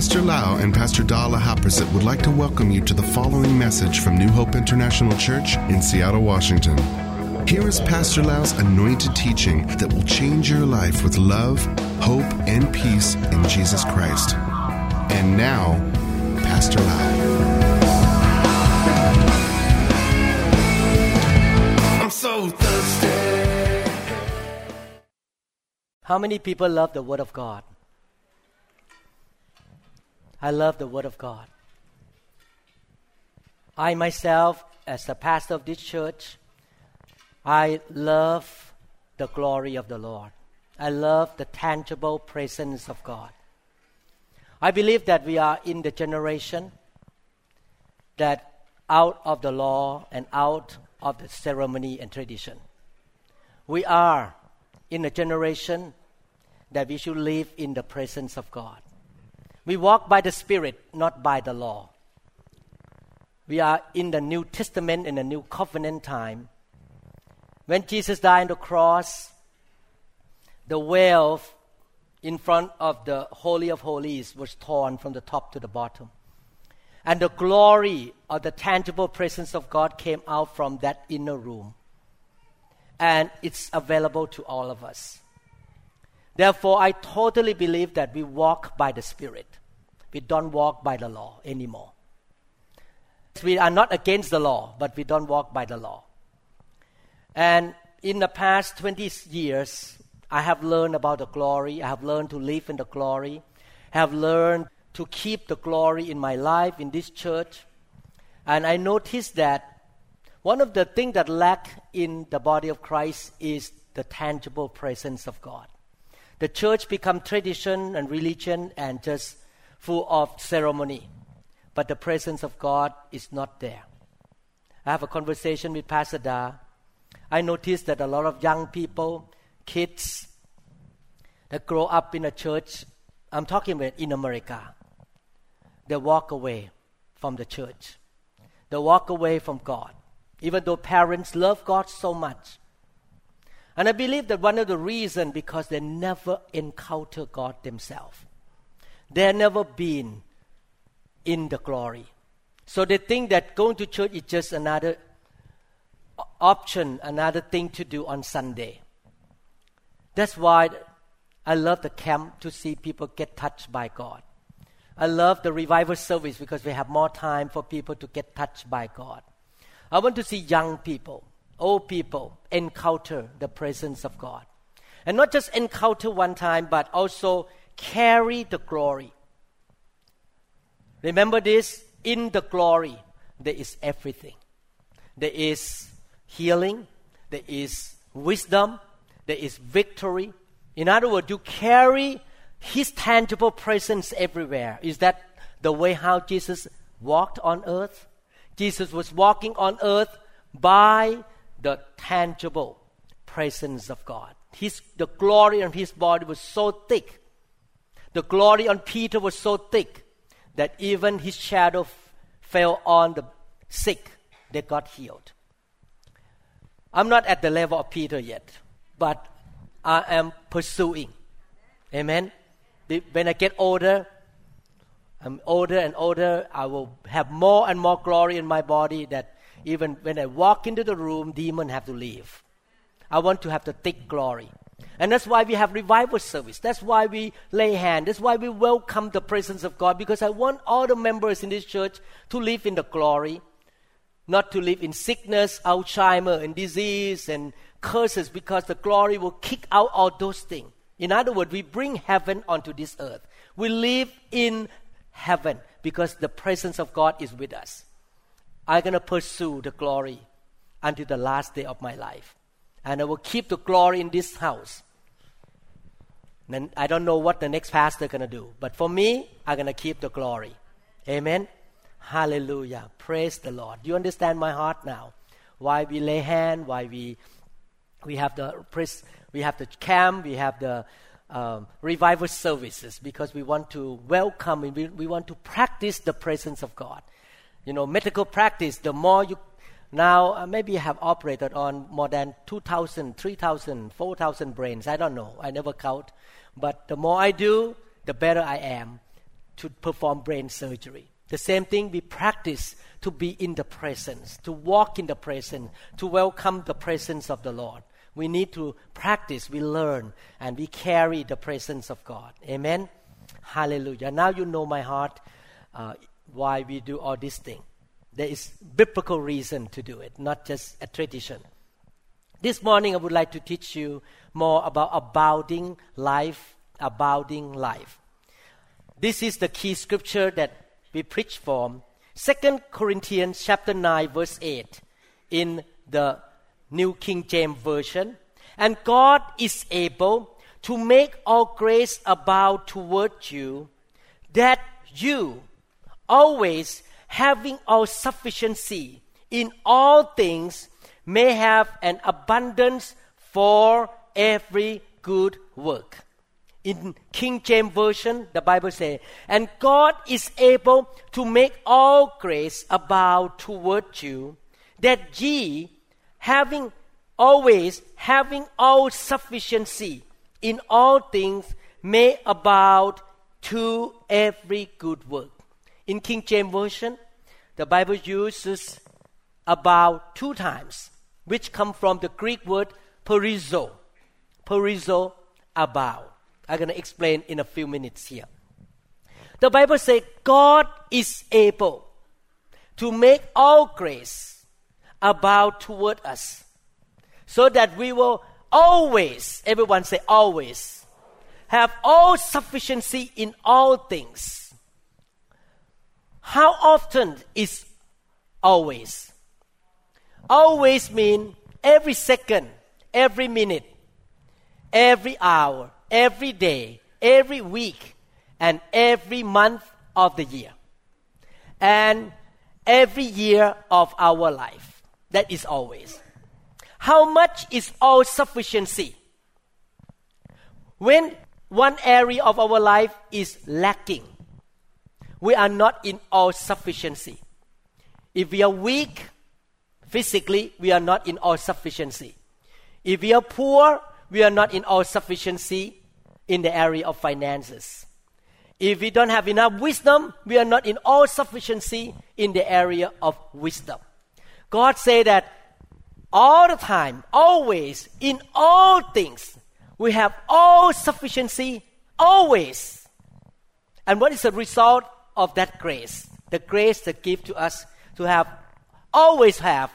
Pastor Lau and Pastor Dala Haprasit would like to welcome you to the following message from New Hope International Church in Seattle, Washington. Here is Pastor Lau's anointed teaching that will change your life with love, hope, and peace in Jesus Christ. And now, Pastor Lau. I'm so thirsty. How many people love the Word of God? I love the Word of God. I myself, as the pastor of this church, I love the glory of the Lord. I love the tangible presence of God. I believe that we are in the generation that out of the law and out of the ceremony and tradition. We are in a generation that we should live in the presence of God. We walk by the Spirit, not by the law. We are in the New Testament, in the New Covenant time. When Jesus died on the cross, the veil in front of the Holy of Holies was torn from the top to the bottom. And the glory of the tangible presence of God came out from that inner room. And it's available to all of us. Therefore, I totally believe that we walk by the Spirit. We don't walk by the law anymore. We are not against the law, but we don't walk by the law. And in the past 20 years, I have learned about the glory. I have learned to live in the glory. I have learned to keep the glory in my life in this church. And I noticed that one of the things that lack in the body of Christ is the tangible presence of God. The church become tradition and religion and just full of ceremony, but the presence of God is not there. I have a conversation with Pastor Da. I noticed that a lot of young people, kids, that grow up in a church, I'm talking about in America, they walk away from the church. They walk away from God, even though parents love God so much. And I believe that one of the reasons because they never encounter God themselves. They have never been in the glory. So they think that going to church is just another option, another thing to do on Sunday. That's why I love the camp to see people get touched by God. I love the revival service because we have more time for people to get touched by God. I want to see young people, old people encounter the presence of God. And not just encounter one time, but also carry the glory. Remember this in the glory, there is everything. There is healing, there is wisdom, there is victory. In other words, you carry His tangible presence everywhere. Is that the way how Jesus walked on earth? Jesus was walking on earth by the tangible presence of God. His, the glory of his body was so thick the glory on Peter was so thick that even his shadow fell on the sick, they got healed. I'm not at the level of Peter yet, but I am pursuing. Amen. When I get older, I'm older and older, I will have more and more glory in my body that even when I walk into the room, demons have to leave. I want to have the thick glory. And that's why we have revival service. That's why we lay hand. That's why we welcome the presence of God because I want all the members in this church to live in the glory, not to live in sickness, Alzheimer, and disease and curses because the glory will kick out all those things. In other words, we bring heaven onto this earth. We live in heaven because the presence of God is with us. I'm going to pursue the glory until the last day of my life and I will keep the glory in this house. And I don't know what the next pastor gonna do, but for me, I'm gonna keep the glory. Amen. Hallelujah. Praise the Lord. Do you understand my heart now? Why we lay hand? Why we we have the we have the camp? We have the um, revival services because we want to welcome we, we want to practice the presence of God. You know, medical practice. The more you now, uh, maybe I have operated on more than 2,000, 3,000, 4,000 brains. I don't know. I never count. But the more I do, the better I am to perform brain surgery. The same thing we practice to be in the presence, to walk in the presence, to welcome the presence of the Lord. We need to practice, we learn, and we carry the presence of God. Amen. Hallelujah. Now you know my heart, uh, why we do all these things. There is biblical reason to do it, not just a tradition. This morning I would like to teach you more about abounding life, abounding life. This is the key scripture that we preach from. Second Corinthians chapter 9 verse 8 in the New King James Version. And God is able to make all grace abound toward you, that you, always having all sufficiency in all things, may have an abundance for every good work. In King James Version, the Bible says, And God is able to make all grace abound toward you, that ye, having always having all sufficiency in all things, may abound to every good work. In King James Version, the Bible uses about two times, which come from the Greek word perizo. Perizo, about. I'm going to explain in a few minutes here. The Bible says God is able to make all grace abound toward us so that we will always, everyone say always, have all sufficiency in all things. How often is always? Always mean every second, every minute, every hour, every day, every week, and every month of the year. And every year of our life. That is always. How much is all sufficiency? When one area of our life is lacking, we are not in all sufficiency. If we are weak physically, we are not in all sufficiency. If we are poor, we are not in all sufficiency in the area of finances. If we don't have enough wisdom, we are not in all sufficiency in the area of wisdom. God say that all the time, always, in all things, we have all sufficiency, always. And what is the result of that grace? The grace that give to us to have, always have,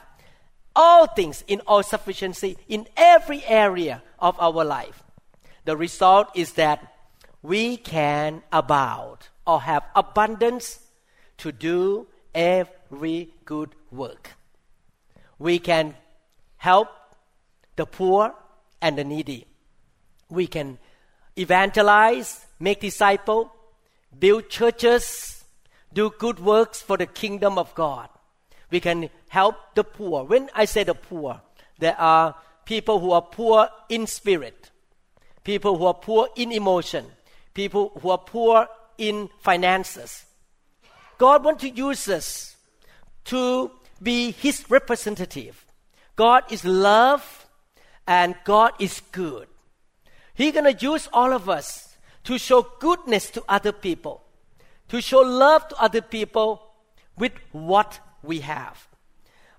all things in all sufficiency in every area of our life the result is that we can abound or have abundance to do every good work. We can help the poor and the needy. We can evangelize, make disciples, build churches, do good works for the kingdom of God. We can help the poor. When I say the poor, there are people who are poor in spirit people who are poor in emotion, people who are poor in finances. God wants to use us to be His representative. God is love and God is good. He's going to use all of us to show goodness to other people, to show love to other people with what we have.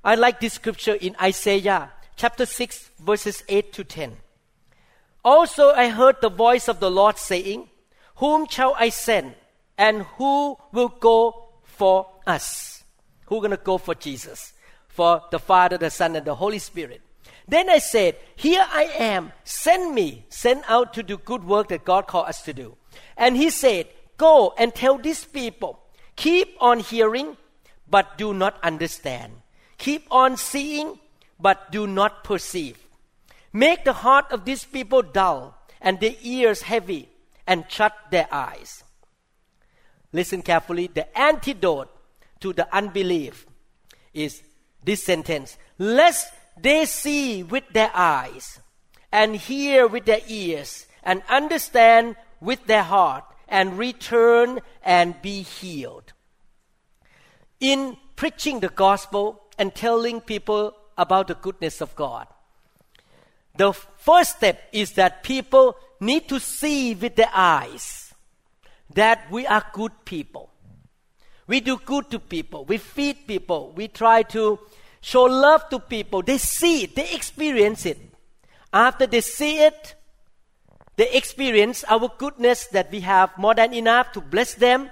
I like this scripture in Isaiah chapter 6, verses 8 to 10. Also, I heard the voice of the Lord saying, Whom shall I send? And who will go for us? Who's going to go for Jesus? For the Father, the Son, and the Holy Spirit. Then I said, Here I am, send me, send out to do good work that God called us to do. And he said, Go and tell these people, keep on hearing, but do not understand. Keep on seeing, but do not perceive. Make the heart of these people dull and their ears heavy and shut their eyes. Listen carefully. The antidote to the unbelief is this sentence Lest they see with their eyes and hear with their ears and understand with their heart and return and be healed. In preaching the gospel and telling people about the goodness of God, the first step is that people need to see with their eyes. that we are good people. We do good to people. We feed people. We try to show love to people. They see it, they experience it. After they see it, they experience our goodness that we have more than enough to bless them.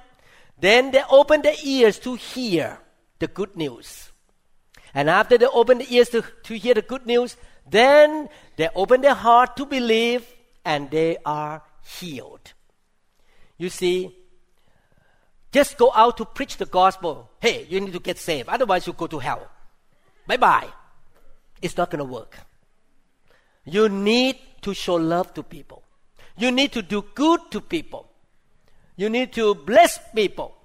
Then they open their ears to hear the good news. And after they open the ears to, to hear the good news, then they open their heart to believe and they are healed. You see, just go out to preach the gospel. Hey, you need to get saved, otherwise, you go to hell. Bye bye. It's not going to work. You need to show love to people. You need to do good to people. You need to bless people.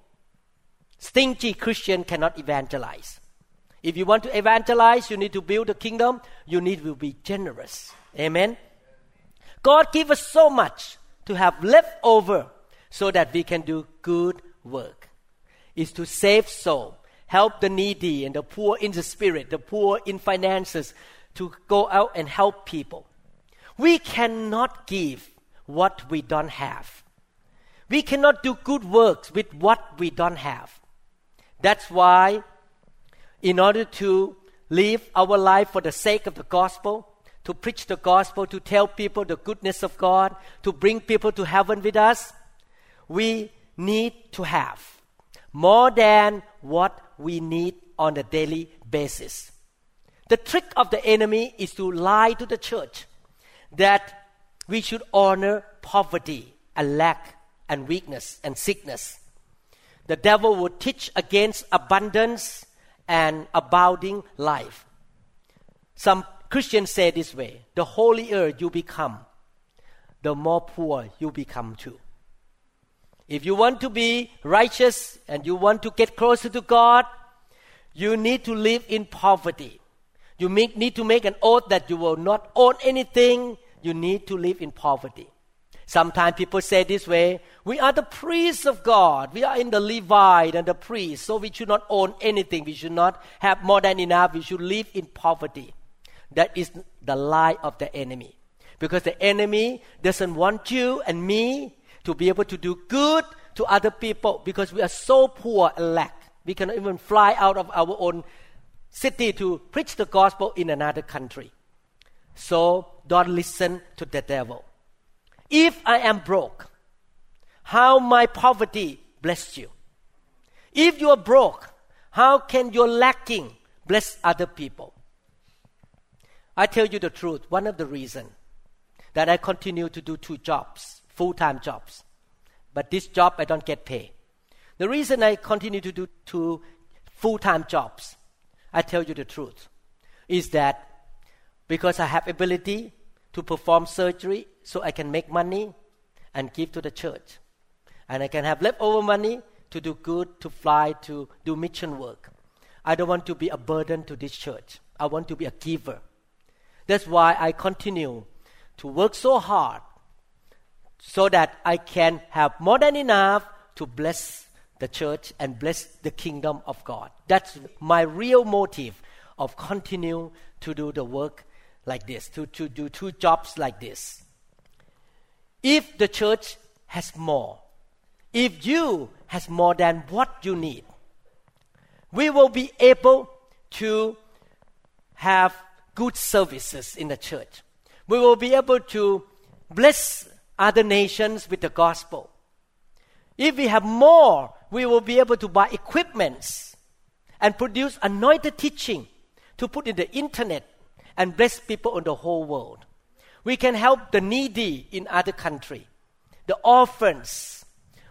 Stingy Christian cannot evangelize. If you want to evangelize, you need to build the kingdom. You need to be generous. Amen. God give us so much to have left over so that we can do good work. Is to save soul, help the needy and the poor in the spirit, the poor in finances, to go out and help people. We cannot give what we don't have. We cannot do good works with what we don't have. That's why, in order to live our life for the sake of the gospel, to preach the gospel, to tell people the goodness of God, to bring people to heaven with us, we need to have more than what we need on a daily basis. The trick of the enemy is to lie to the church that we should honor poverty and lack and weakness and sickness. The devil will teach against abundance and abounding life. Some Christians say this way the holier you become, the more poor you become too. If you want to be righteous and you want to get closer to God, you need to live in poverty. You make, need to make an oath that you will not own anything. You need to live in poverty. Sometimes people say this way We are the priests of God. We are in the Levite and the priest. So we should not own anything. We should not have more than enough. We should live in poverty. That is the lie of the enemy. Because the enemy doesn't want you and me to be able to do good to other people because we are so poor and lack. We cannot even fly out of our own city to preach the gospel in another country. So don't listen to the devil. If I am broke, how my poverty bless you? If you are broke, how can your lacking bless other people? I tell you the truth, one of the reasons that I continue to do two jobs, full time jobs, but this job I don't get paid. The reason I continue to do two full time jobs, I tell you the truth, is that because I have ability to perform surgery so I can make money and give to the church. And I can have leftover money to do good, to fly, to do mission work. I don't want to be a burden to this church. I want to be a giver. That's why I continue to work so hard so that I can have more than enough to bless the church and bless the kingdom of God. That's my real motive of continue to do the work like this, to, to do two jobs like this. If the church has more, if you has more than what you need, we will be able to have good services in the church. We will be able to bless other nations with the gospel. If we have more, we will be able to buy equipments and produce anointed teaching to put in the internet and bless people in the whole world. We can help the needy in other country, the orphans.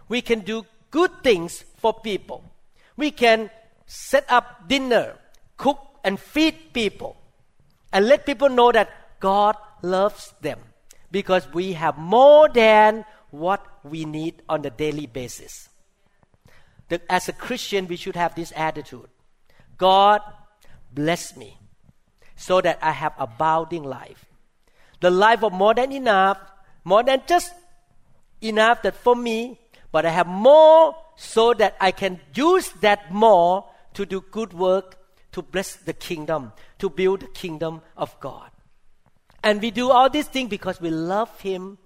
We can do good things for people. We can set up dinner, cook and feed people, and let people know that God loves them because we have more than what we need on a daily basis. That as a Christian, we should have this attitude God bless me so that I have abounding life. The life of more than enough, more than just enough that for me, but I have more so that I can use that more to do good work, to bless the kingdom, to build the kingdom of God. And we do all these things because we love Him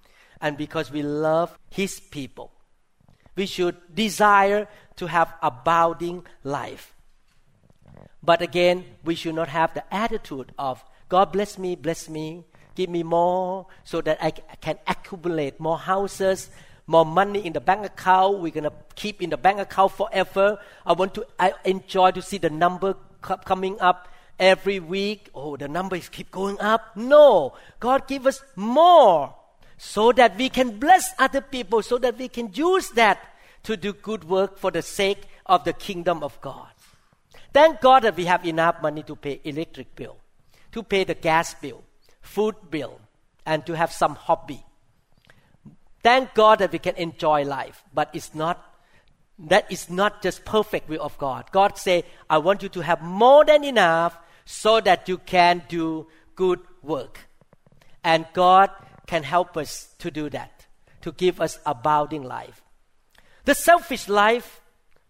and because we love His people. We should desire to have abounding life. But again, we should not have the attitude of God bless me, bless me, give me more so that I can accumulate more houses, more money in the bank account. We're going to keep in the bank account forever. I want to I enjoy to see the number coming up every week. Oh, the numbers keep going up. No, God give us more so that we can bless other people, so that we can use that to do good work for the sake of the kingdom of God. Thank God that we have enough money to pay electric bill, to pay the gas bill, food bill, and to have some hobby. Thank God that we can enjoy life, but it's not that is not just perfect will of God. God say, I want you to have more than enough so that you can do good work. And God can help us to do that, to give us abounding life. The selfish life,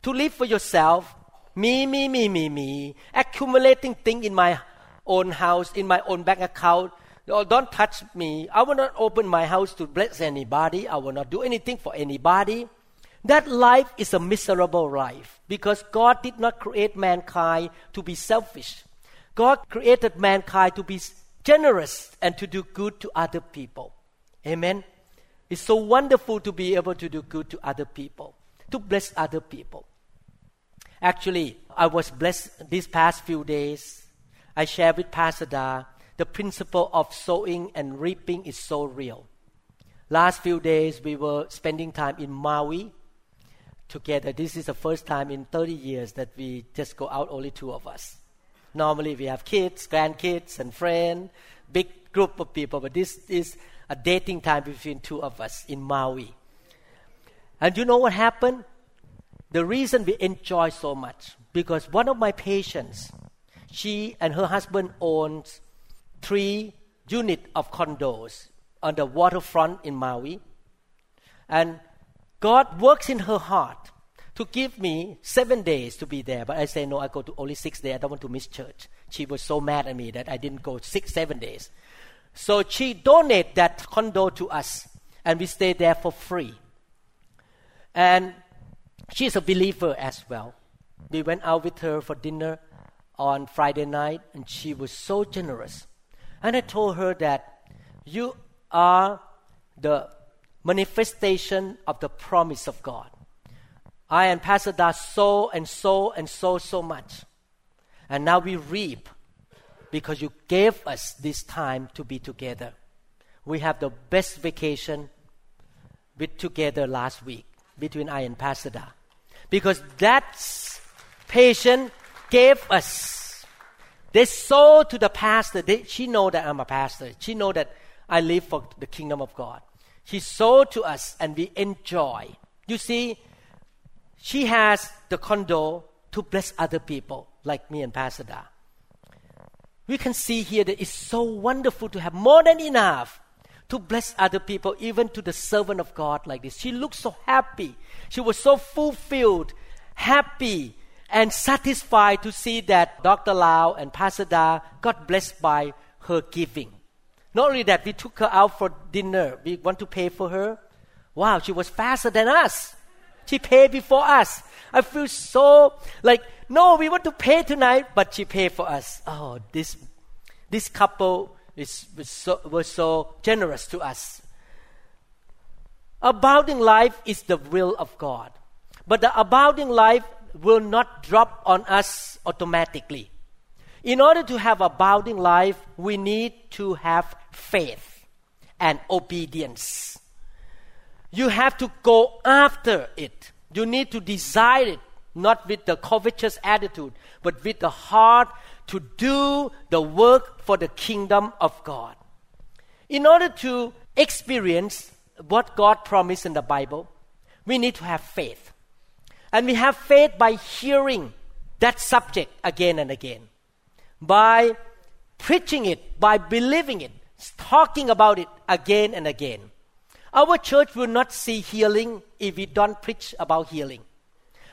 to live for yourself, me, me, me, me, me, accumulating things in my own house, in my own bank account. Oh, don't touch me. I will not open my house to bless anybody. I will not do anything for anybody. That life is a miserable life because God did not create mankind to be selfish. God created mankind to be generous and to do good to other people. Amen. It's so wonderful to be able to do good to other people, to bless other people. Actually, I was blessed these past few days. I shared with Pastor Da the principle of sowing and reaping is so real. Last few days, we were spending time in Maui together. This is the first time in 30 years that we just go out, only two of us. Normally, we have kids, grandkids, and friends, big group of people, but this is a dating time between two of us in Maui. And you know what happened? The reason we enjoy so much because one of my patients, she and her husband owns three unit of condos on the waterfront in Maui, and God works in her heart to give me seven days to be there. But I say no, I go to only six days. I don't want to miss church. She was so mad at me that I didn't go six, seven days. So she donated that condo to us, and we stayed there for free. And she's a believer as well. We went out with her for dinner on Friday night, and she was so generous. And I told her that you are the manifestation of the promise of God. I and Pastor Da sow and sow and sow so much. And now we reap because you gave us this time to be together. We have the best vacation with together last week between I and Pastor Da. Because that patient gave us. They sow to the pastor. They, she know that I'm a pastor. She know that I live for the kingdom of God. She sold to us and we enjoy. You see, she has the condo to bless other people like me and Pastor Da we can see here that it's so wonderful to have more than enough to bless other people, even to the servant of God like this. She looked so happy. She was so fulfilled, happy, and satisfied to see that Dr. Lau and Pastor Da got blessed by her giving. Not only that, we took her out for dinner. We want to pay for her. Wow, she was faster than us. She paid before us. I feel so like no, we want to pay tonight, but she paid for us. Oh, this, this couple is, was, so, was so generous to us. Abounding life is the will of God. But the abounding life will not drop on us automatically. In order to have abounding life, we need to have faith and obedience. You have to go after it. You need to desire it not with the covetous attitude, but with the heart to do the work for the kingdom of God. In order to experience what God promised in the Bible, we need to have faith. And we have faith by hearing that subject again and again, by preaching it, by believing it, talking about it again and again. Our church will not see healing if we don't preach about healing.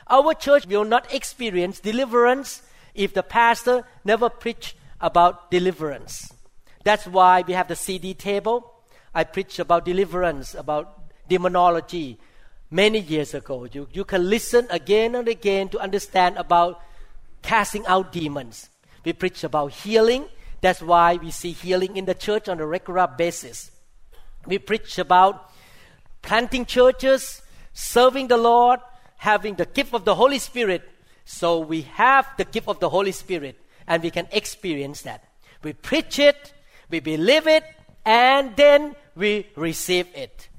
Our church will not experience deliverance if the pastor never preach about deliverance. That's why we have the CD table. I preach about deliverance, about demonology, many years ago. You, you can listen again and again to understand about casting out demons. We preach about healing. That's why we see healing in the church on a regular basis. We preach about planting churches, serving the Lord, having the gift of the Holy Spirit. So we have the gift of the Holy Spirit and we can experience that. We preach it, we believe it, and then we receive it.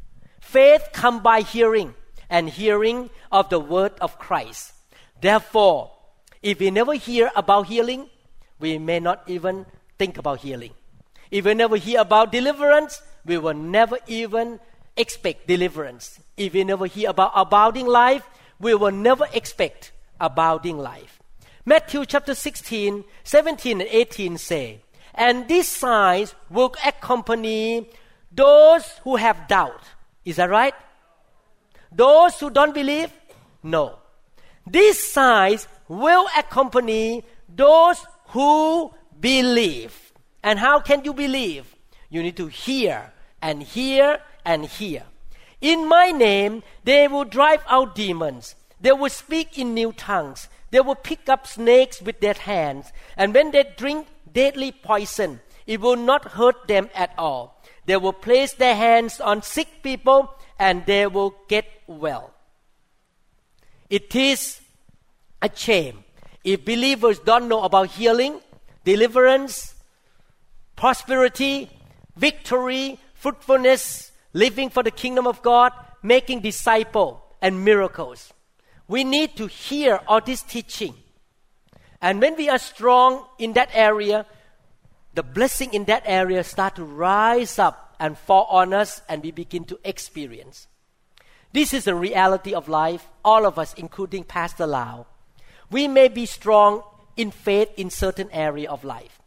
Faith come by hearing, and hearing of the word of Christ. Therefore, if we never hear about healing, we may not even think about healing. If we never hear about deliverance, we will never even expect deliverance. If we never hear about abounding life, we will never expect abounding life. Matthew chapter 16, 17 and 18 say, And these signs will accompany those who have doubt. Is that right? Those who don't believe? No. These signs will accompany those who believe. And how can you believe? You need to hear and hear and hear. In my name, they will drive out demons. They will speak in new tongues. They will pick up snakes with their hands. And when they drink deadly poison, it will not hurt them at all. They will place their hands on sick people and they will get well. It is a shame if believers don't know about healing, deliverance, prosperity, victory, fruitfulness, living for the kingdom of God, making disciple and miracles. We need to hear all this teaching. And when we are strong in that area, the blessing in that area start to rise up and fall on us and we begin to experience. This is the reality of life, all of us, including Pastor Lau. We may be strong in faith in certain area of life,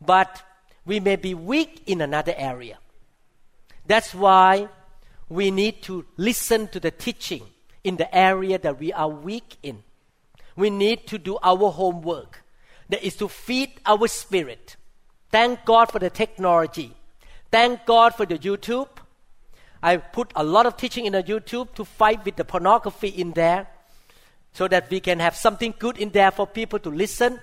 but we may be weak in another area. That's why we need to listen to the teaching in the area that we are weak in. We need to do our homework. That is to feed our spirit. Thank God for the technology. Thank God for the YouTube. I put a lot of teaching in the YouTube to fight with the pornography in there so that we can have something good in there for people to listen.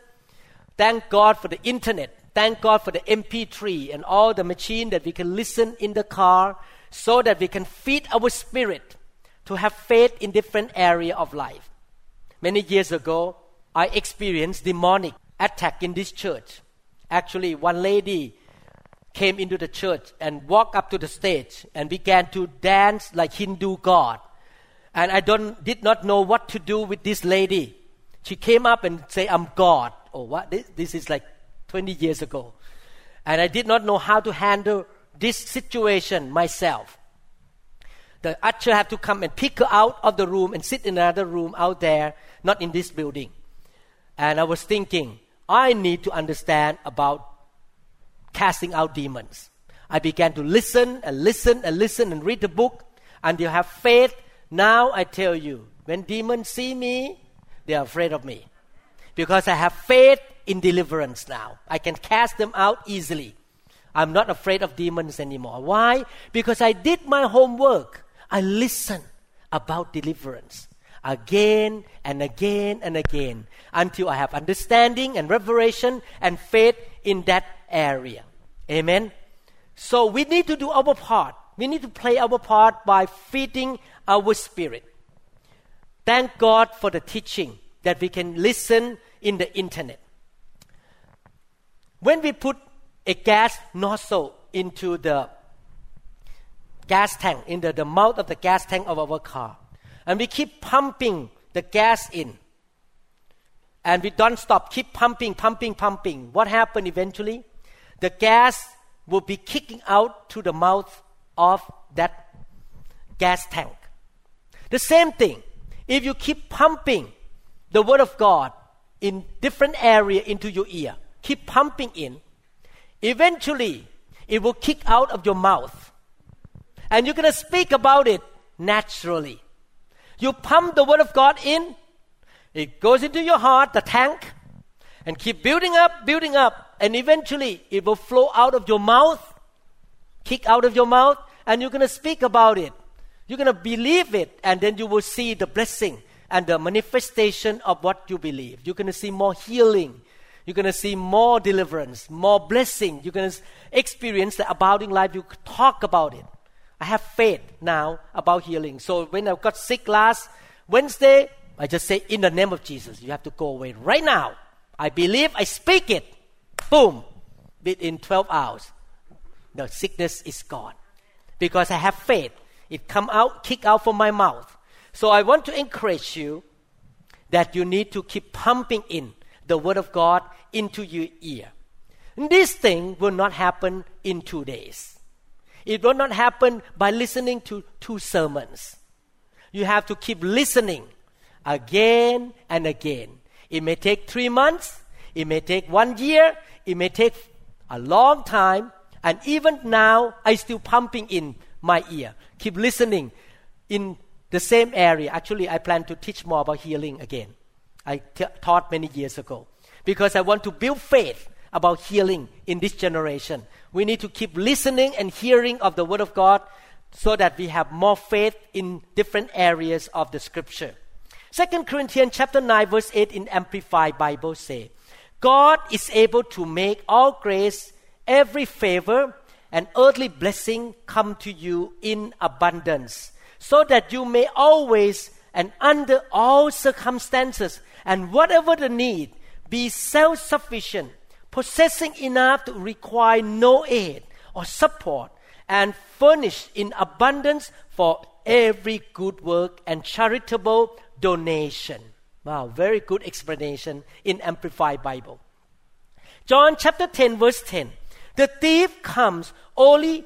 Thank God for the internet. Thank God for the MP3 and all the machine that we can listen in the car so that we can feed our spirit to have faith in different area of life. Many years ago, I experienced demonic attack in this church. Actually, one lady came into the church and walked up to the stage and began to dance like Hindu god. And I don't, did not know what to do with this lady. She came up and say, "I'm God." Oh, what? This, this is like 20 years ago, and I did not know how to handle this situation myself. The usher had to come and pick her out of the room and sit in another room out there, not in this building. And I was thinking, I need to understand about casting out demons. I began to listen and listen and listen and read the book until I have faith. Now I tell you, when demons see me, they are afraid of me. Because I have faith in deliverance now. I can cast them out easily. I'm not afraid of demons anymore. Why? Because I did my homework. I listen about deliverance again and again and again until I have understanding and revelation and faith in that area. Amen. So we need to do our part. We need to play our part by feeding our spirit. Thank God for the teaching that we can listen in the internet. When we put a gas nozzle into the gas tank, in the, the mouth of the gas tank of our car, and we keep pumping the gas in, and we don't stop, keep pumping, pumping, pumping, what happened eventually? The gas will be kicking out to the mouth of that gas tank. The same thing, if you keep pumping the Word of God in different area into your ear, keep pumping in, eventually it will kick out of your mouth. And you're going to speak about it naturally. You pump the Word of God in, it goes into your heart, the tank, and keep building up, building up, and eventually it will flow out of your mouth, kick out of your mouth, and you're going to speak about it. You're going to believe it, and then you will see the blessing and the manifestation of what you believe. You're going to see more healing. You're going to see more deliverance, more blessing. You're going to experience the abounding life. You talk about it. I have faith now about healing. So when I got sick last Wednesday, I just say, in the name of Jesus, you have to go away right now. I believe, I speak it. Boom. Within 12 hours, the sickness is gone. Because I have faith. It come out, kick out from my mouth. So I want to encourage you that you need to keep pumping in the word of God into your ear. This thing will not happen in two days. It will not happen by listening to two sermons. You have to keep listening again and again. It may take three months, it may take one year, it may take a long time, and even now I still pumping in my ear. Keep listening in the same area. Actually, I plan to teach more about healing again. I t- taught many years ago because I want to build faith about healing in this generation. We need to keep listening and hearing of the Word of God so that we have more faith in different areas of the Scripture. 2 Corinthians chapter 9 verse 8 in Amplified Bible say, God is able to make all grace, every favor, and earthly blessing come to you in abundance, so that you may always and under all circumstances and whatever the need, be self sufficient, possessing enough to require no aid or support, and furnished in abundance for every good work and charitable donation. Wow, very good explanation in Amplified Bible. John chapter 10, verse 10. The thief comes only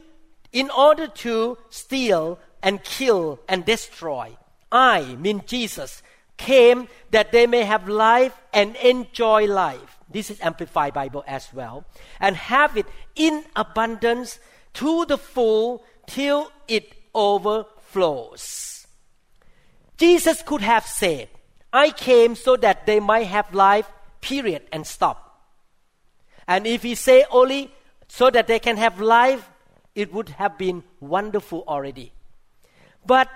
in order to steal and kill and destroy. I, mean Jesus, came that they may have life and enjoy life. This is Amplified Bible as well. And have it in abundance to the full till it overflows. Jesus could have said, I came so that they might have life, period, and stop. And if he say only so that they can have life, it would have been wonderful already. But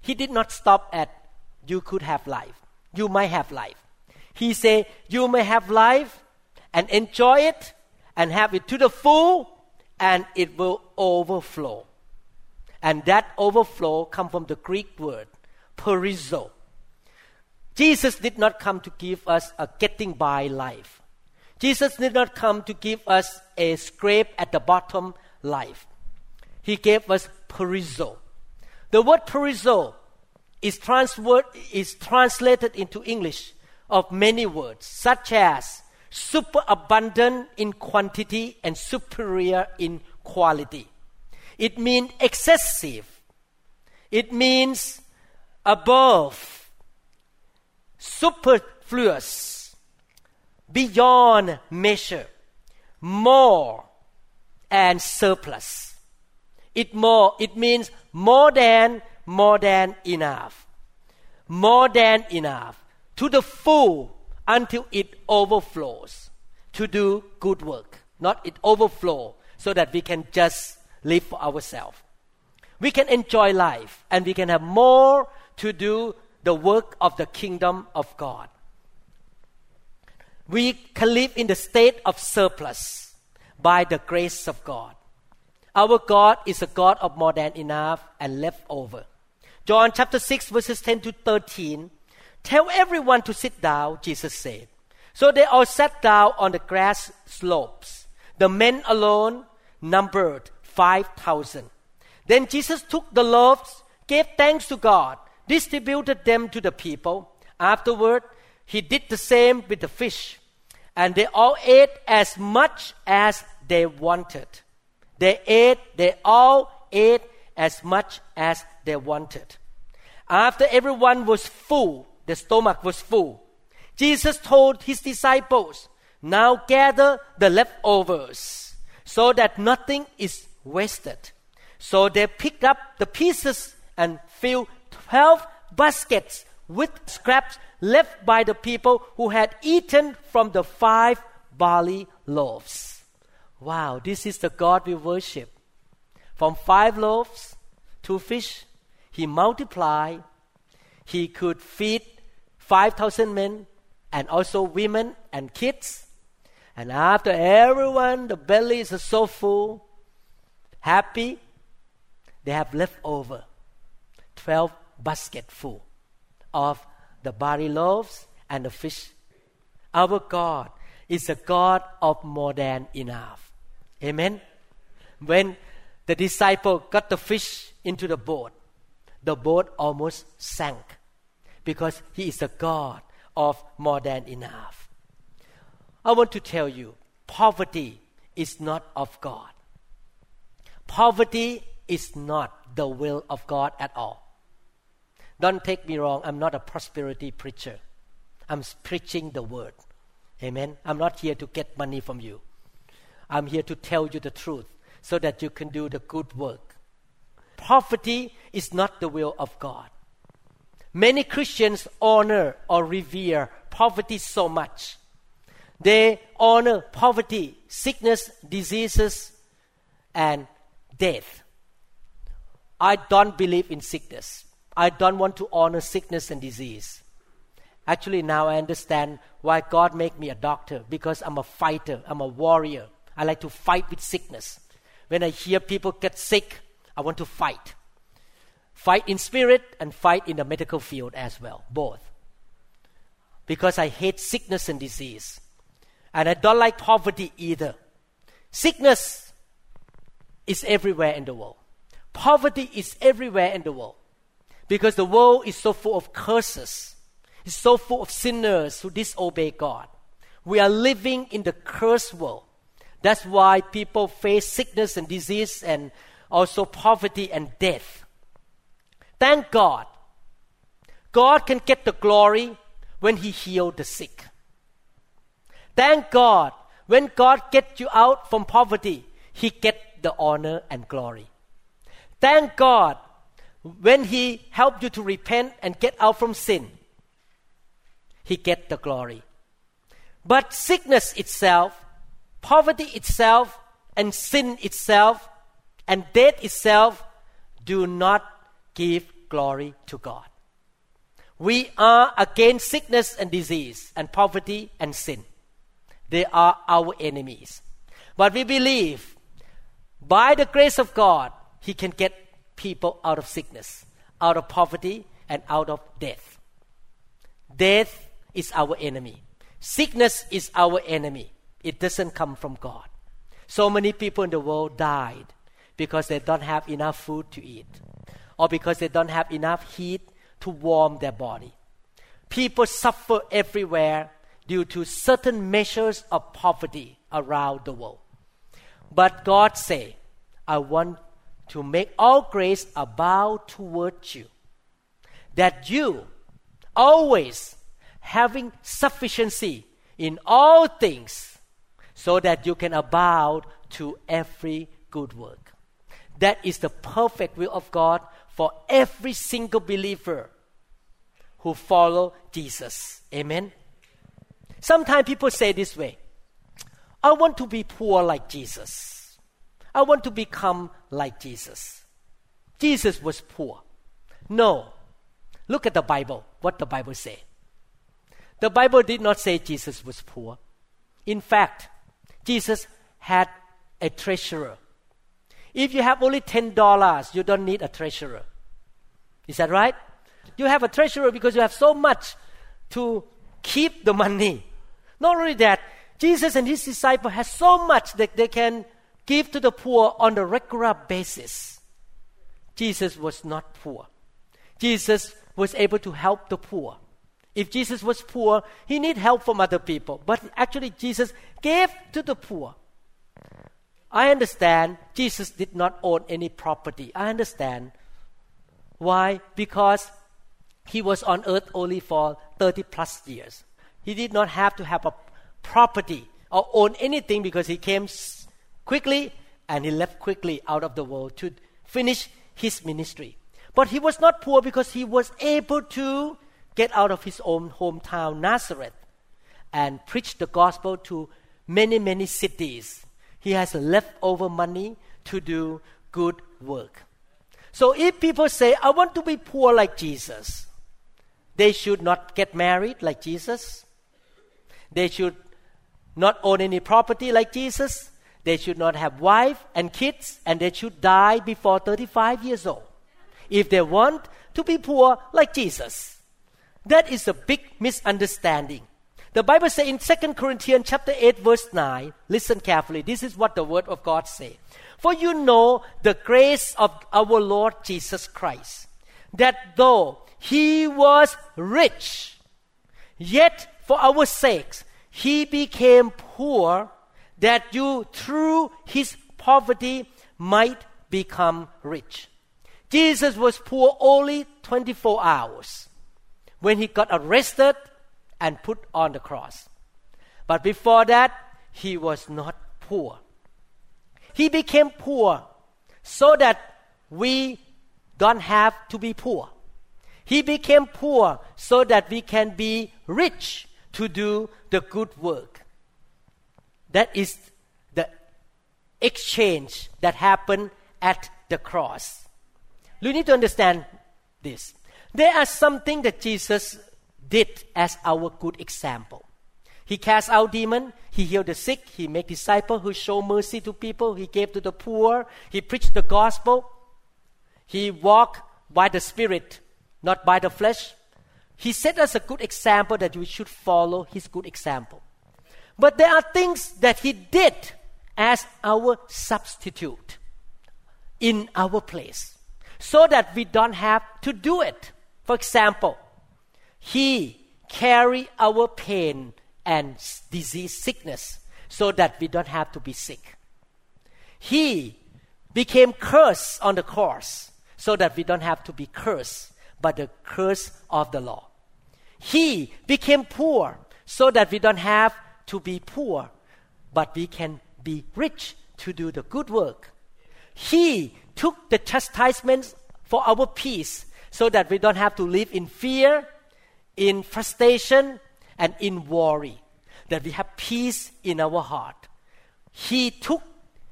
he did not stop at you could have life. You might have life. He said, You may have life and enjoy it and have it to the full, and it will overflow. And that overflow come from the Greek word, perizo. Jesus did not come to give us a getting by life. Jesus did not come to give us a scrape at the bottom life. He gave us perizo. The word perizo is, transferred, is translated into English of many words, such as superabundant in quantity and superior in quality. It means excessive. It means above, superfluous, beyond measure, more, and surplus. It more. It means more than more than enough. More than enough. To the full until it overflows. To do good work. Not it overflow so that we can just live for ourselves. We can enjoy life and we can have more to do the work of the kingdom of God. We can live in the state of surplus by the grace of God. Our God is a God of more than enough and leftover. John chapter 6, verses 10 to 13. Tell everyone to sit down, Jesus said. So they all sat down on the grass slopes. The men alone numbered 5,000. Then Jesus took the loaves, gave thanks to God, distributed them to the people. Afterward, he did the same with the fish. And they all ate as much as they wanted. They ate, they all ate as much as they wanted. After everyone was full, the stomach was full, Jesus told his disciples, Now gather the leftovers, so that nothing is wasted. So they picked up the pieces and filled twelve baskets with scraps left by the people who had eaten from the five barley loaves. Wow, this is the God we worship. From five loaves, two fish, he multiplied, he could feed 5,000 men and also women and kids. And after everyone, the bellies are so full, happy, they have left over 12 basket full of the barley loaves and the fish. Our God is a God of more than enough. Amen. When the disciple got the fish into the boat, the boat almost sank because he is a God of more than enough. I want to tell you, poverty is not of God. Poverty is not the will of God at all. Don't take me wrong, I'm not a prosperity preacher. I'm preaching the word. Amen. I'm not here to get money from you. I'm here to tell you the truth so that you can do the good work. Poverty is not the will of God. Many Christians honor or revere poverty so much. They honor poverty, sickness, diseases, and death. I don't believe in sickness. I don't want to honor sickness and disease. Actually, now I understand why God made me a doctor because I'm a fighter, I'm a warrior. I like to fight with sickness. When I hear people get sick, I want to fight. Fight in spirit and fight in the medical field as well, both. Because I hate sickness and disease. And I don't like poverty either. Sickness is everywhere in the world. Poverty is everywhere in the world. Because the world is so full of curses. It's so full of sinners who disobey God. We are living in the cursed world. That's why people face sickness and disease and also poverty and death. Thank God. God can get the glory when He healed the sick. Thank God. When God gets you out from poverty, He get the honor and glory. Thank God when He helped you to repent and get out from sin. He get the glory. But sickness itself, poverty itself, and sin itself, and death itself do not give glory to God. We are against sickness and disease and poverty and sin. They are our enemies. But we believe by the grace of God, He can get people out of sickness, out of poverty, and out of death. Death is our enemy. Sickness is our enemy. It doesn't come from God. So many people in the world died because they don't have enough food to eat or because they don't have enough heat to warm their body. People suffer everywhere due to certain measures of poverty around the world. But God say, I want to make all grace abound towards you, that you always having sufficiency in all things, so that you can abound to every good work. That is the perfect will of God for every single believer who follow Jesus. Amen. Sometimes people say this way I want to be poor like Jesus. I want to become like Jesus. Jesus was poor. No. Look at the Bible, what the Bible say. The Bible did not say Jesus was poor. In fact, Jesus had a treasurer. If you have only $10, you don't need a treasurer. Is that right? You have a treasurer because you have so much to keep the money. Not only that, Jesus and his disciples have so much that they can give to the poor on a regular basis. Jesus was not poor. Jesus was able to help the poor. If Jesus was poor, he need help from other people. But actually, Jesus gave to the poor. I understand Jesus did not own any property. I understand. Why? Because he was on earth only for 30 plus years. He did not have to have a property or own anything because he came quickly and he left quickly out of the world to finish his ministry. But he was not poor because he was able to get out of his own hometown, Nazareth, and preach the gospel to many, many cities. He has leftover money to do good work. So if people say, I want to be poor like Jesus, they should not get married like Jesus. They should not own any property like Jesus. They should not have wife and kids, and they should die before 35 years old. If they want to be poor like Jesus. That is a big misunderstanding. The Bible says in 2 Corinthians chapter 8 verse 9, listen carefully. This is what the word of God says. For you know the grace of our Lord Jesus Christ, that though he was rich, yet for our sakes he became poor, that you through his poverty might become rich. Jesus was poor only 24 hours when he got arrested and put on the cross. But before that, he was not poor. He became poor so that we don't have to be poor. He became poor so that we can be rich to do the good work. That is the exchange that happened at the cross. You need to understand this. There are something that Jesus did as our good example. He cast out demon. He healed the sick. He made disciples who show mercy to people. He gave to the poor. He preached the gospel. He walked by the Spirit, not by the flesh. He set us a good example that we should follow his good example. But there are things that he did as our substitute in our place so that we don't have to do it. For example, he carry our pain and disease sickness so that we don't have to be sick. He became cursed on the cross so that we don't have to be cursed by the curse of the law. He became poor so that we don't have to be poor, but we can be rich to do the good work. He took the chastisement for our peace so that we don't have to live in fear, in frustration, and in worry. That we have peace in our heart. He took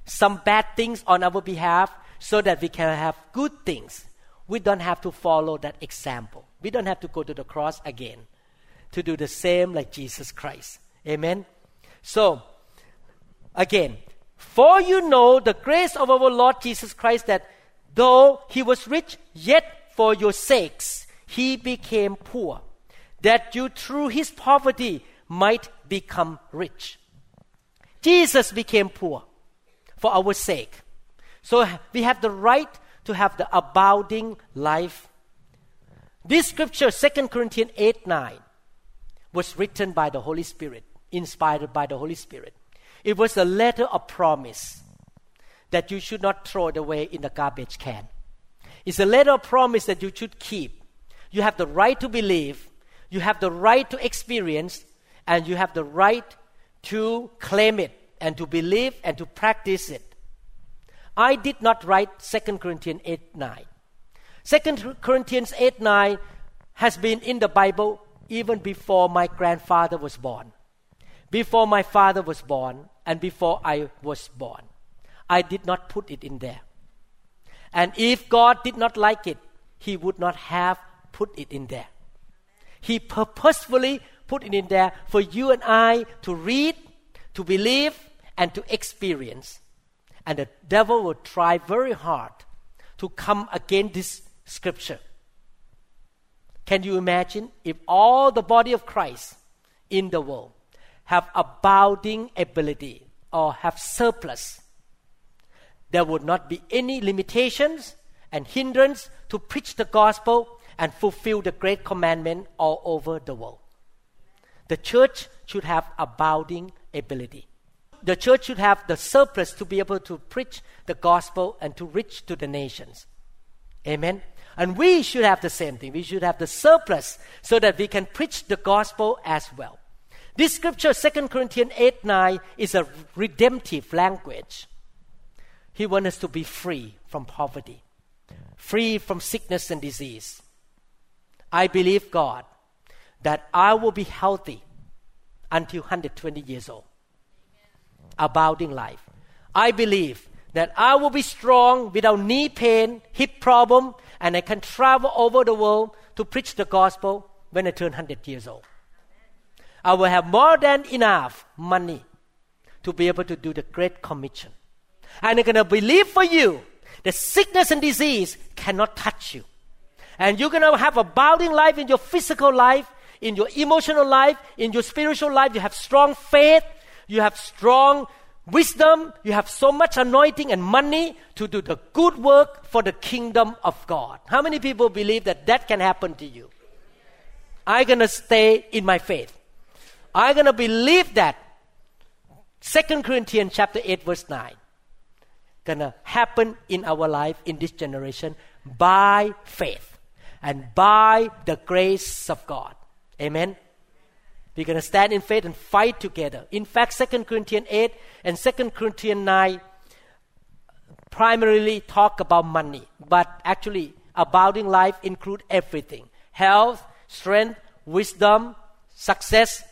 some bad things on our behalf so that we can have good things. We don't have to follow that example. We don't have to go to the cross again to do the same like Jesus Christ. Amen. So, again, for you know the grace of our Lord Jesus Christ that though he was rich, yet for your sakes he became poor, that you through his poverty might become rich. Jesus became poor for our sake. So we have the right to have the abounding life. This scripture, 2 Corinthians 8 9, was written by the Holy Spirit, inspired by the Holy Spirit. It was a letter of promise that you should not throw it away in the garbage can. It's a letter of promise that you should keep. You have the right to believe, you have the right to experience, and you have the right to claim it and to believe and to practice it. I did not write 2 Corinthians 8 9. 2 Corinthians 8 9 has been in the Bible even before my grandfather was born, before my father was born, and before I was born. I did not put it in there. And if God did not like it, He would not have put it in there. He purposefully put it in there for you and I to read, to believe, and to experience. And the devil will try very hard to come against this scripture. Can you imagine if all the body of Christ in the world have abounding ability or have surplus there would not be any limitations and hindrance to preach the gospel and fulfill the great commandment all over the world. The church should have abounding ability. The church should have the surplus to be able to preach the gospel and to reach to the nations. Amen. And we should have the same thing. We should have the surplus so that we can preach the gospel as well. This scripture, 2 Corinthians 8 9, is a redemptive language. He wants us to be free from poverty, free from sickness and disease. I believe God that I will be healthy until 120 years old. Abounding life. I believe that I will be strong without knee pain, hip problem, and I can travel over the world to preach the gospel when I turn 100 years old. I will have more than enough money to be able to do the Great Commission. And I'm going to believe for you that sickness and disease cannot touch you. And you're going to have a abounding life in your physical life, in your emotional life, in your spiritual life. You have strong faith, you have strong wisdom, you have so much anointing and money to do the good work for the kingdom of God. How many people believe that that can happen to you? I'm going to stay in my faith. I'm going to believe that 2 Corinthians chapter 8 verse 9 going to happen in our life in this generation by faith and by the grace of God. Amen. We're going to stand in faith and fight together. In fact, 2 Corinthians 8 and 2 Corinthians 9 primarily talk about money, but actually, abounding life include everything health, strength, wisdom, success,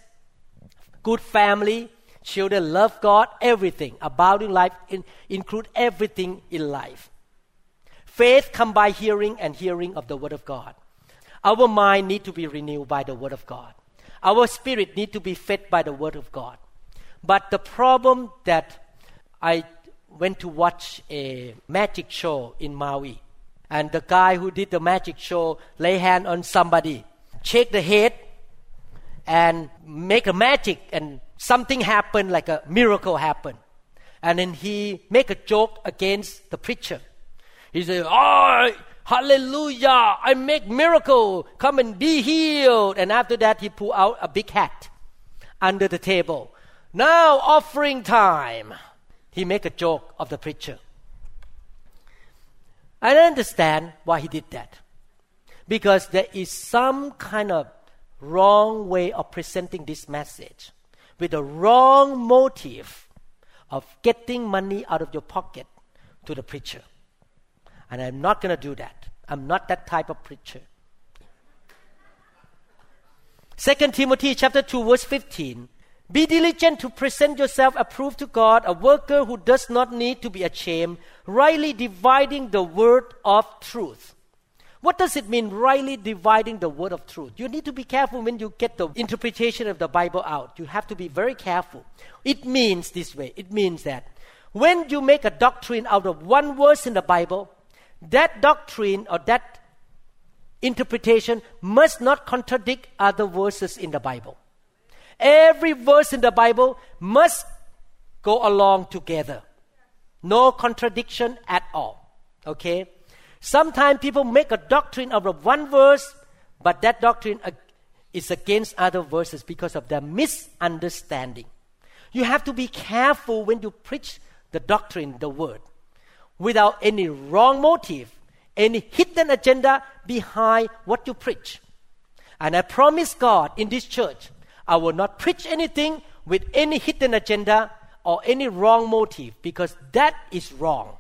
good family, children love God, everything. Abounding life in, include everything in life. Faith come by hearing and hearing of the word of God. Our mind need to be renewed by the word of God. Our spirit need to be fed by the word of God. But the problem that I went to watch a magic show in Maui, and the guy who did the magic show lay hand on somebody, shake the head, and make a magic, and something happened, like a miracle happened. And then he make a joke against the preacher. He said, "Oh, Hallelujah! I make miracle. Come and be healed. And after that, he pull out a big hat under the table. Now offering time. He make a joke of the preacher. I don't understand why he did that. Because there is some kind of wrong way of presenting this message with a wrong motive of getting money out of your pocket to the preacher. And I'm not going to do that. I'm not that type of preacher. 2 Timothy chapter 2 verse 15 Be diligent to present yourself approved to God, a worker who does not need to be ashamed, rightly dividing the word of truth. What does it mean, rightly dividing the word of truth? You need to be careful when you get the interpretation of the Bible out. You have to be very careful. It means this way it means that when you make a doctrine out of one verse in the Bible, that doctrine or that interpretation must not contradict other verses in the Bible. Every verse in the Bible must go along together. No contradiction at all. Okay? Sometimes people make a doctrine out of one verse, but that doctrine is against other verses because of their misunderstanding. You have to be careful when you preach the doctrine, the word without any wrong motive, any hidden agenda behind what you preach. And I promise God in this church, I will not preach anything with any hidden agenda or any wrong motive because that is wrong.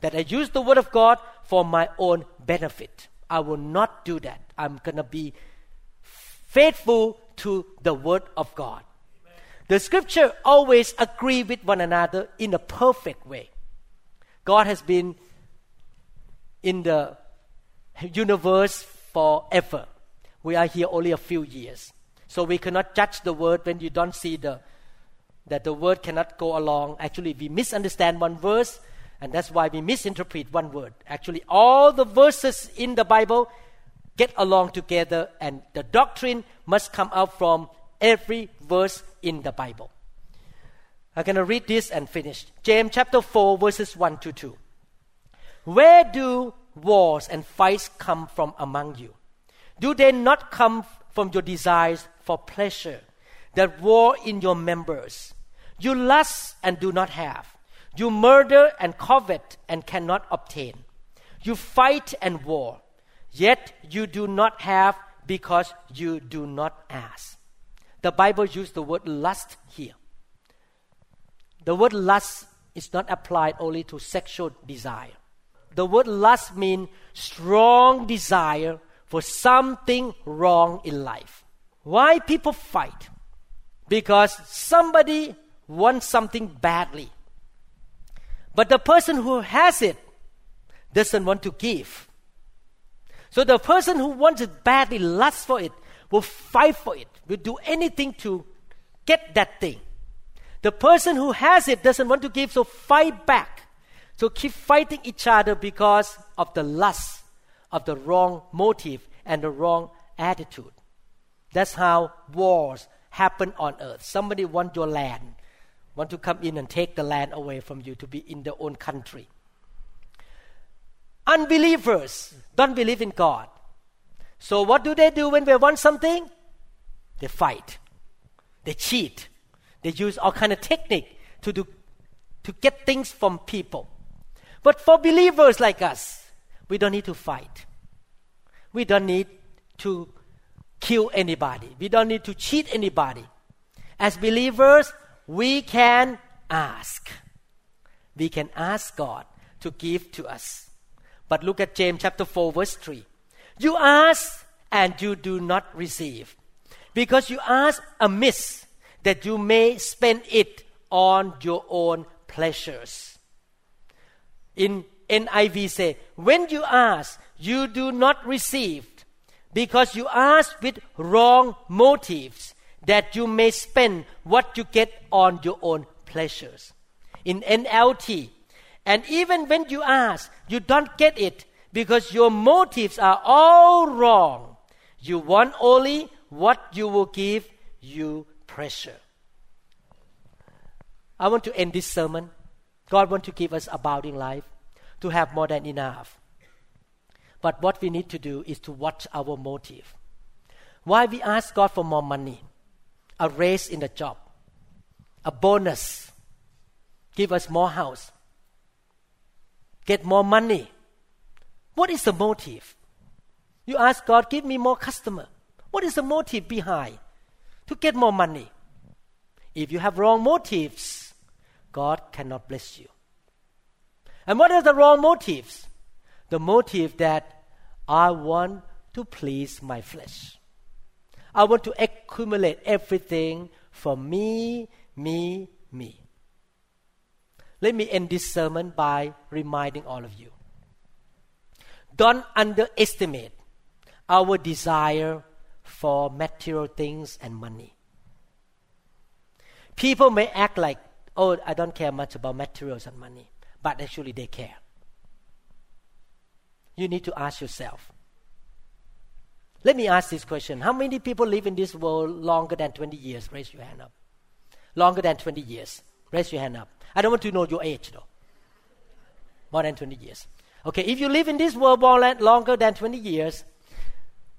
That I use the word of God for my own benefit. I will not do that. I'm going to be faithful to the word of God. The scripture always agree with one another in a perfect way. God has been in the universe forever. We are here only a few years. So we cannot judge the word when you don't see the that the word cannot go along. Actually, we misunderstand one verse, and that's why we misinterpret one word. Actually, all the verses in the Bible get along together, and the doctrine must come out from every verse in the Bible. I'm going to read this and finish. James chapter 4, verses 1 to 2. Where do wars and fights come from among you? Do they not come from your desires for pleasure that war in your members? You lust and do not have. You murder and covet and cannot obtain. You fight and war, yet you do not have because you do not ask. The Bible used the word lust here. The word lust is not applied only to sexual desire. The word lust means strong desire for something wrong in life. Why people fight? Because somebody wants something badly. But the person who has it doesn't want to give. So the person who wants it badly, lusts for it, will fight for it, will do anything to get that thing. The person who has it doesn't want to give, so fight back. So keep fighting each other because of the lust, of the wrong motive and the wrong attitude. That's how wars happen on earth. Somebody want your land, want to come in and take the land away from you to be in their own country. Unbelievers don't believe in God. So what do they do when they want something? They fight. They cheat. They use all kind of technique to do to get things from people. But for believers like us, we don't need to fight. We don't need to kill anybody. We don't need to cheat anybody. As believers, we can ask. We can ask God to give to us. But look at James chapter 4 verse 3. You ask and you do not receive because you ask amiss that you may spend it on your own pleasures. In NIV say, when you ask, you do not receive because you ask with wrong motives that you may spend what you get on your own pleasures. In NLT, and even when you ask, you don't get it because your motives are all wrong. You want only what you will give you pressure. I want to end this sermon. God wants to give us abounding life, to have more than enough. But what we need to do is to watch our motive. Why we ask God for more money, a raise in the job, a bonus, give us more house, get more money. What is the motive? You ask God, give me more customer. What is the motive behind? To get more money. If you have wrong motives, God cannot bless you. And what are the wrong motives? The motive that I want to please my flesh. I want to accumulate everything for me, me, me. Let me end this sermon by reminding all of you. Don't underestimate our desire for material things and money. People may act like, oh, I don't care much about materials and money, but actually they care. You need to ask yourself. Let me ask this question How many people live in this world longer than 20 years? Raise your hand up. Longer than 20 years. Raise your hand up. I don't want to know your age though. More than 20 years. Okay, if you live in this world longer than 20 years,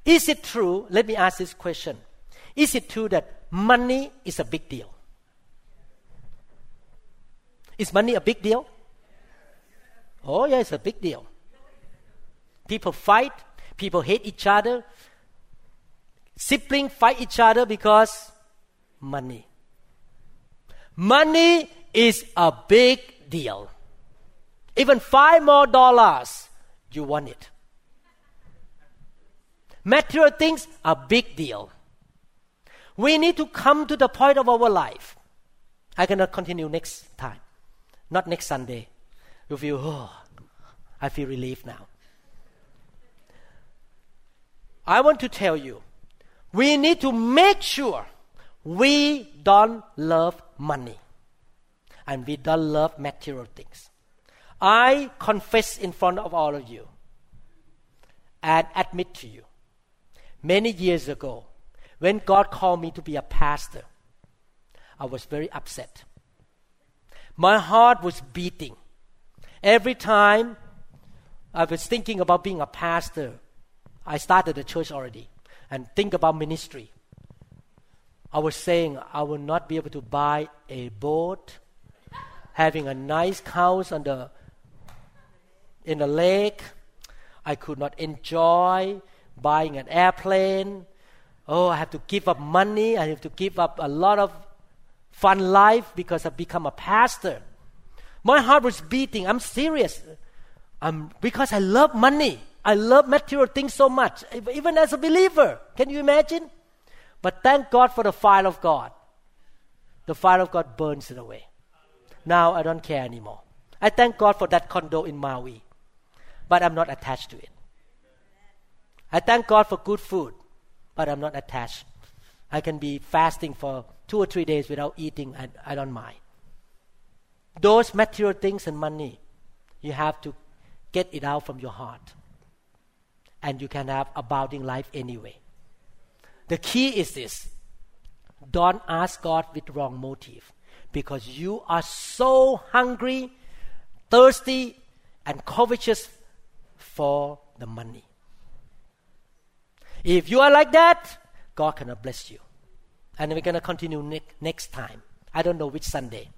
is it true? Let me ask this question. Is it true that money is a big deal? Is money a big deal? Oh, yeah, it's a big deal. People fight, people hate each other, siblings fight each other because money. Money is a big deal. Even five more dollars, you want it. Material things are big deal. We need to come to the point of our life. I cannot continue next time, not next Sunday. You feel, oh, I feel relieved now. I want to tell you, we need to make sure we don't love money and we don't love material things. I confess in front of all of you and admit to you Many years ago, when God called me to be a pastor, I was very upset. My heart was beating. Every time I was thinking about being a pastor, I started a church already and think about ministry. I was saying I will not be able to buy a boat, having a nice house on the in the lake. I could not enjoy buying an airplane. Oh, I have to give up money. I have to give up a lot of fun life because I've become a pastor. My heart was beating. I'm serious. I'm, because I love money. I love material things so much, even as a believer. Can you imagine? But thank God for the fire of God. The fire of God burns it away. Now I don't care anymore. I thank God for that condo in Maui, but I'm not attached to it. I thank God for good food, but I'm not attached. I can be fasting for two or three days without eating, and I don't mind. Those material things and money, you have to get it out from your heart. And you can have abounding life anyway. The key is this don't ask God with wrong motive because you are so hungry, thirsty, and covetous for the money. If you are like that, God cannot bless you. And we're going to continue ne- next time. I don't know which Sunday.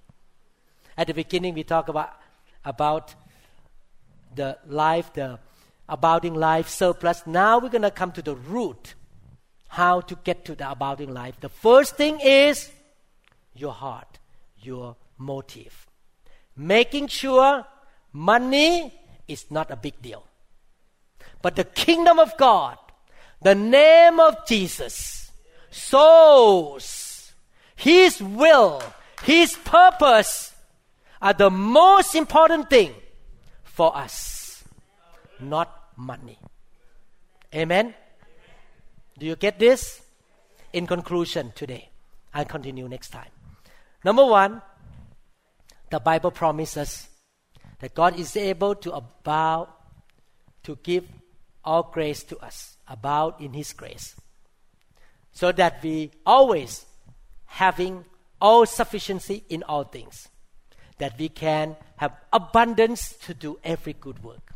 At the beginning, we talk about, about the life, the abounding life surplus. Now we're going to come to the root how to get to the abounding life. The first thing is your heart, your motive. Making sure money is not a big deal. But the kingdom of God, the name of Jesus, souls, His will, His purpose are the most important thing for us, not money. Amen. Do you get this? In conclusion, today, I'll continue next time. Number one, the Bible promises that God is able to abound, to give all grace to us, abound in His grace, so that we always having all sufficiency in all things, that we can have abundance to do every good work.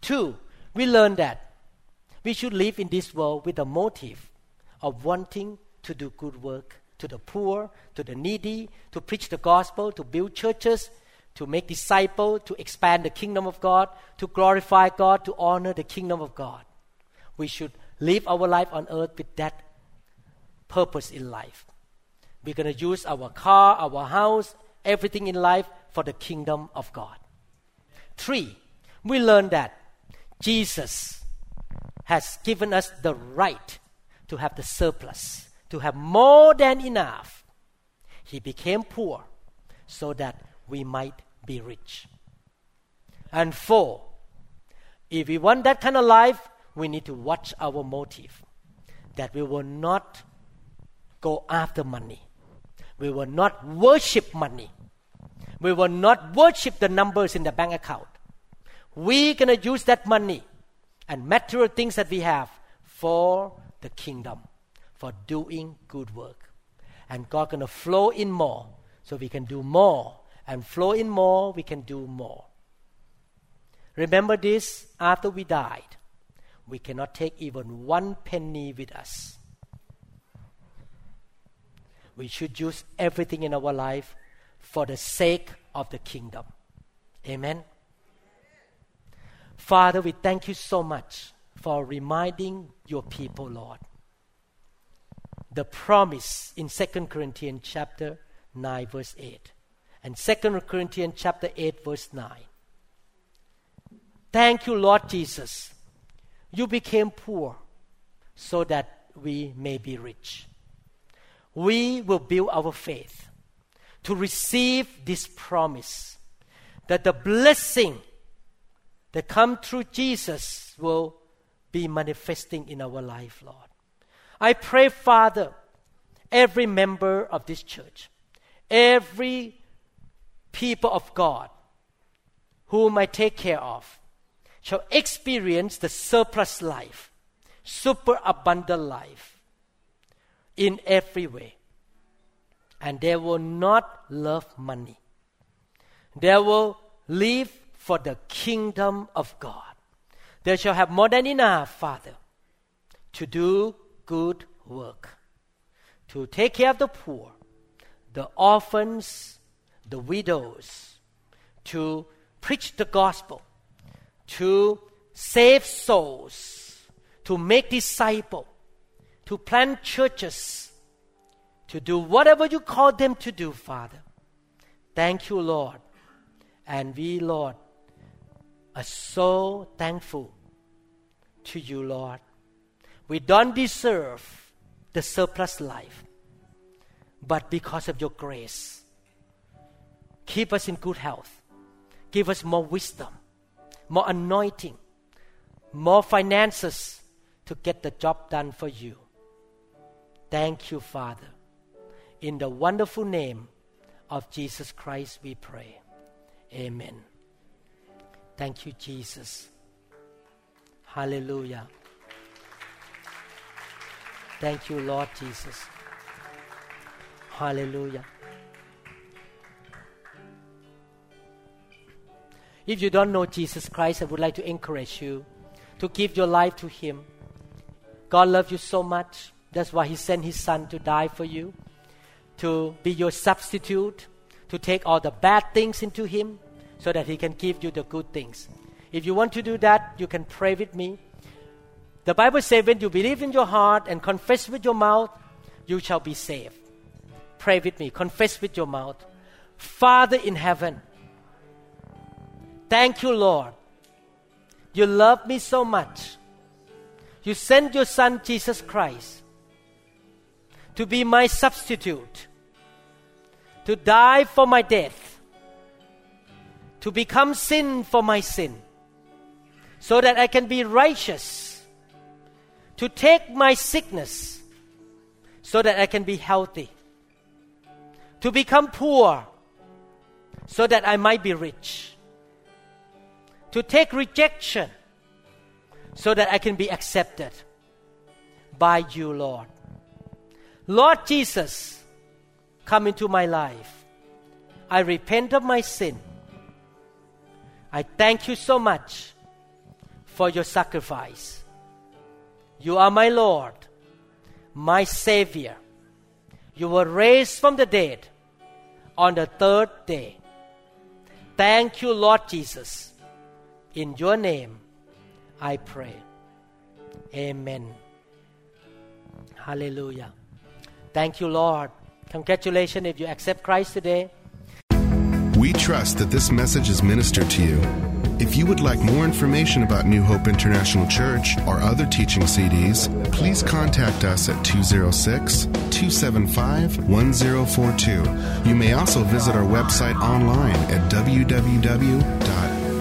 Two, we learn that we should live in this world with a motive of wanting to do good work to the poor, to the needy, to preach the gospel, to build churches, to make disciples, to expand the kingdom of God, to glorify God, to honor the kingdom of God. We should live our life on earth with that purpose in life. We're going to use our car, our house, everything in life for the kingdom of God. Three, we learn that Jesus has given us the right to have the surplus, to have more than enough. He became poor so that we might be rich. And four, if we want that kind of life, we need to watch our motive that we will not go after money. We will not worship money. We will not worship the numbers in the bank account. We're going to use that money and material things that we have for the kingdom, for doing good work. And God gonna flow in more, so we can do more. And flow in more, we can do more. Remember this after we died, we cannot take even one penny with us. We should use everything in our life for the sake of the kingdom. Amen. Father, we thank you so much for reminding your people, Lord. The promise in 2 Corinthians chapter 9 verse 8 and 2 Corinthians chapter 8 verse 9. Thank you, Lord Jesus. You became poor so that we may be rich. We will build our faith to receive this promise that the blessing that come through Jesus will be manifesting in our life, Lord. I pray, Father, every member of this church, every people of God whom I take care of, shall experience the surplus life, super abundant life in every way. And they will not love money. They will live for the kingdom of God. They shall have more than enough, Father, to do good work, to take care of the poor, the orphans, the widows, to preach the gospel, to save souls, to make disciples, to plant churches, to do whatever you call them to do, Father. Thank you, Lord. And we, Lord, are so thankful to you, Lord. We don't deserve the surplus life, but because of your grace, keep us in good health, Give us more wisdom, more anointing, more finances to get the job done for you. Thank you, Father. In the wonderful name of Jesus Christ, we pray. Amen. Thank you, Jesus. Hallelujah. Thank you, Lord Jesus. Hallelujah. If you don't know Jesus Christ, I would like to encourage you to give your life to Him. God loves you so much. That's why He sent His Son to die for you, to be your substitute, to take all the bad things into Him so that He can give you the good things. If you want to do that, you can pray with me. The Bible says, when you believe in your heart and confess with your mouth, you shall be saved. Pray with me. Confess with your mouth. Father in heaven, thank you, Lord. You love me so much. You sent your Son, Jesus Christ, to be my substitute, to die for my death, to become sin for my sin, so that I can be righteous, to take my sickness, so that I can be healthy, to become poor, so that I might be rich, to take rejection so that I can be accepted by you, Lord. Lord Jesus, come into my life. I repent of my sin. I thank you so much for your sacrifice. You are my Lord, my Savior. You were raised from the dead on the third day. Thank you, Lord Jesus. In your name, I pray. Amen. Hallelujah. Thank you, Lord. Congratulations if you accept Christ today. We trust that this message is ministered to you. If you would like more information about New Hope International Church or other teaching CDs, please contact us at 206 275 1042. You may also visit our website online at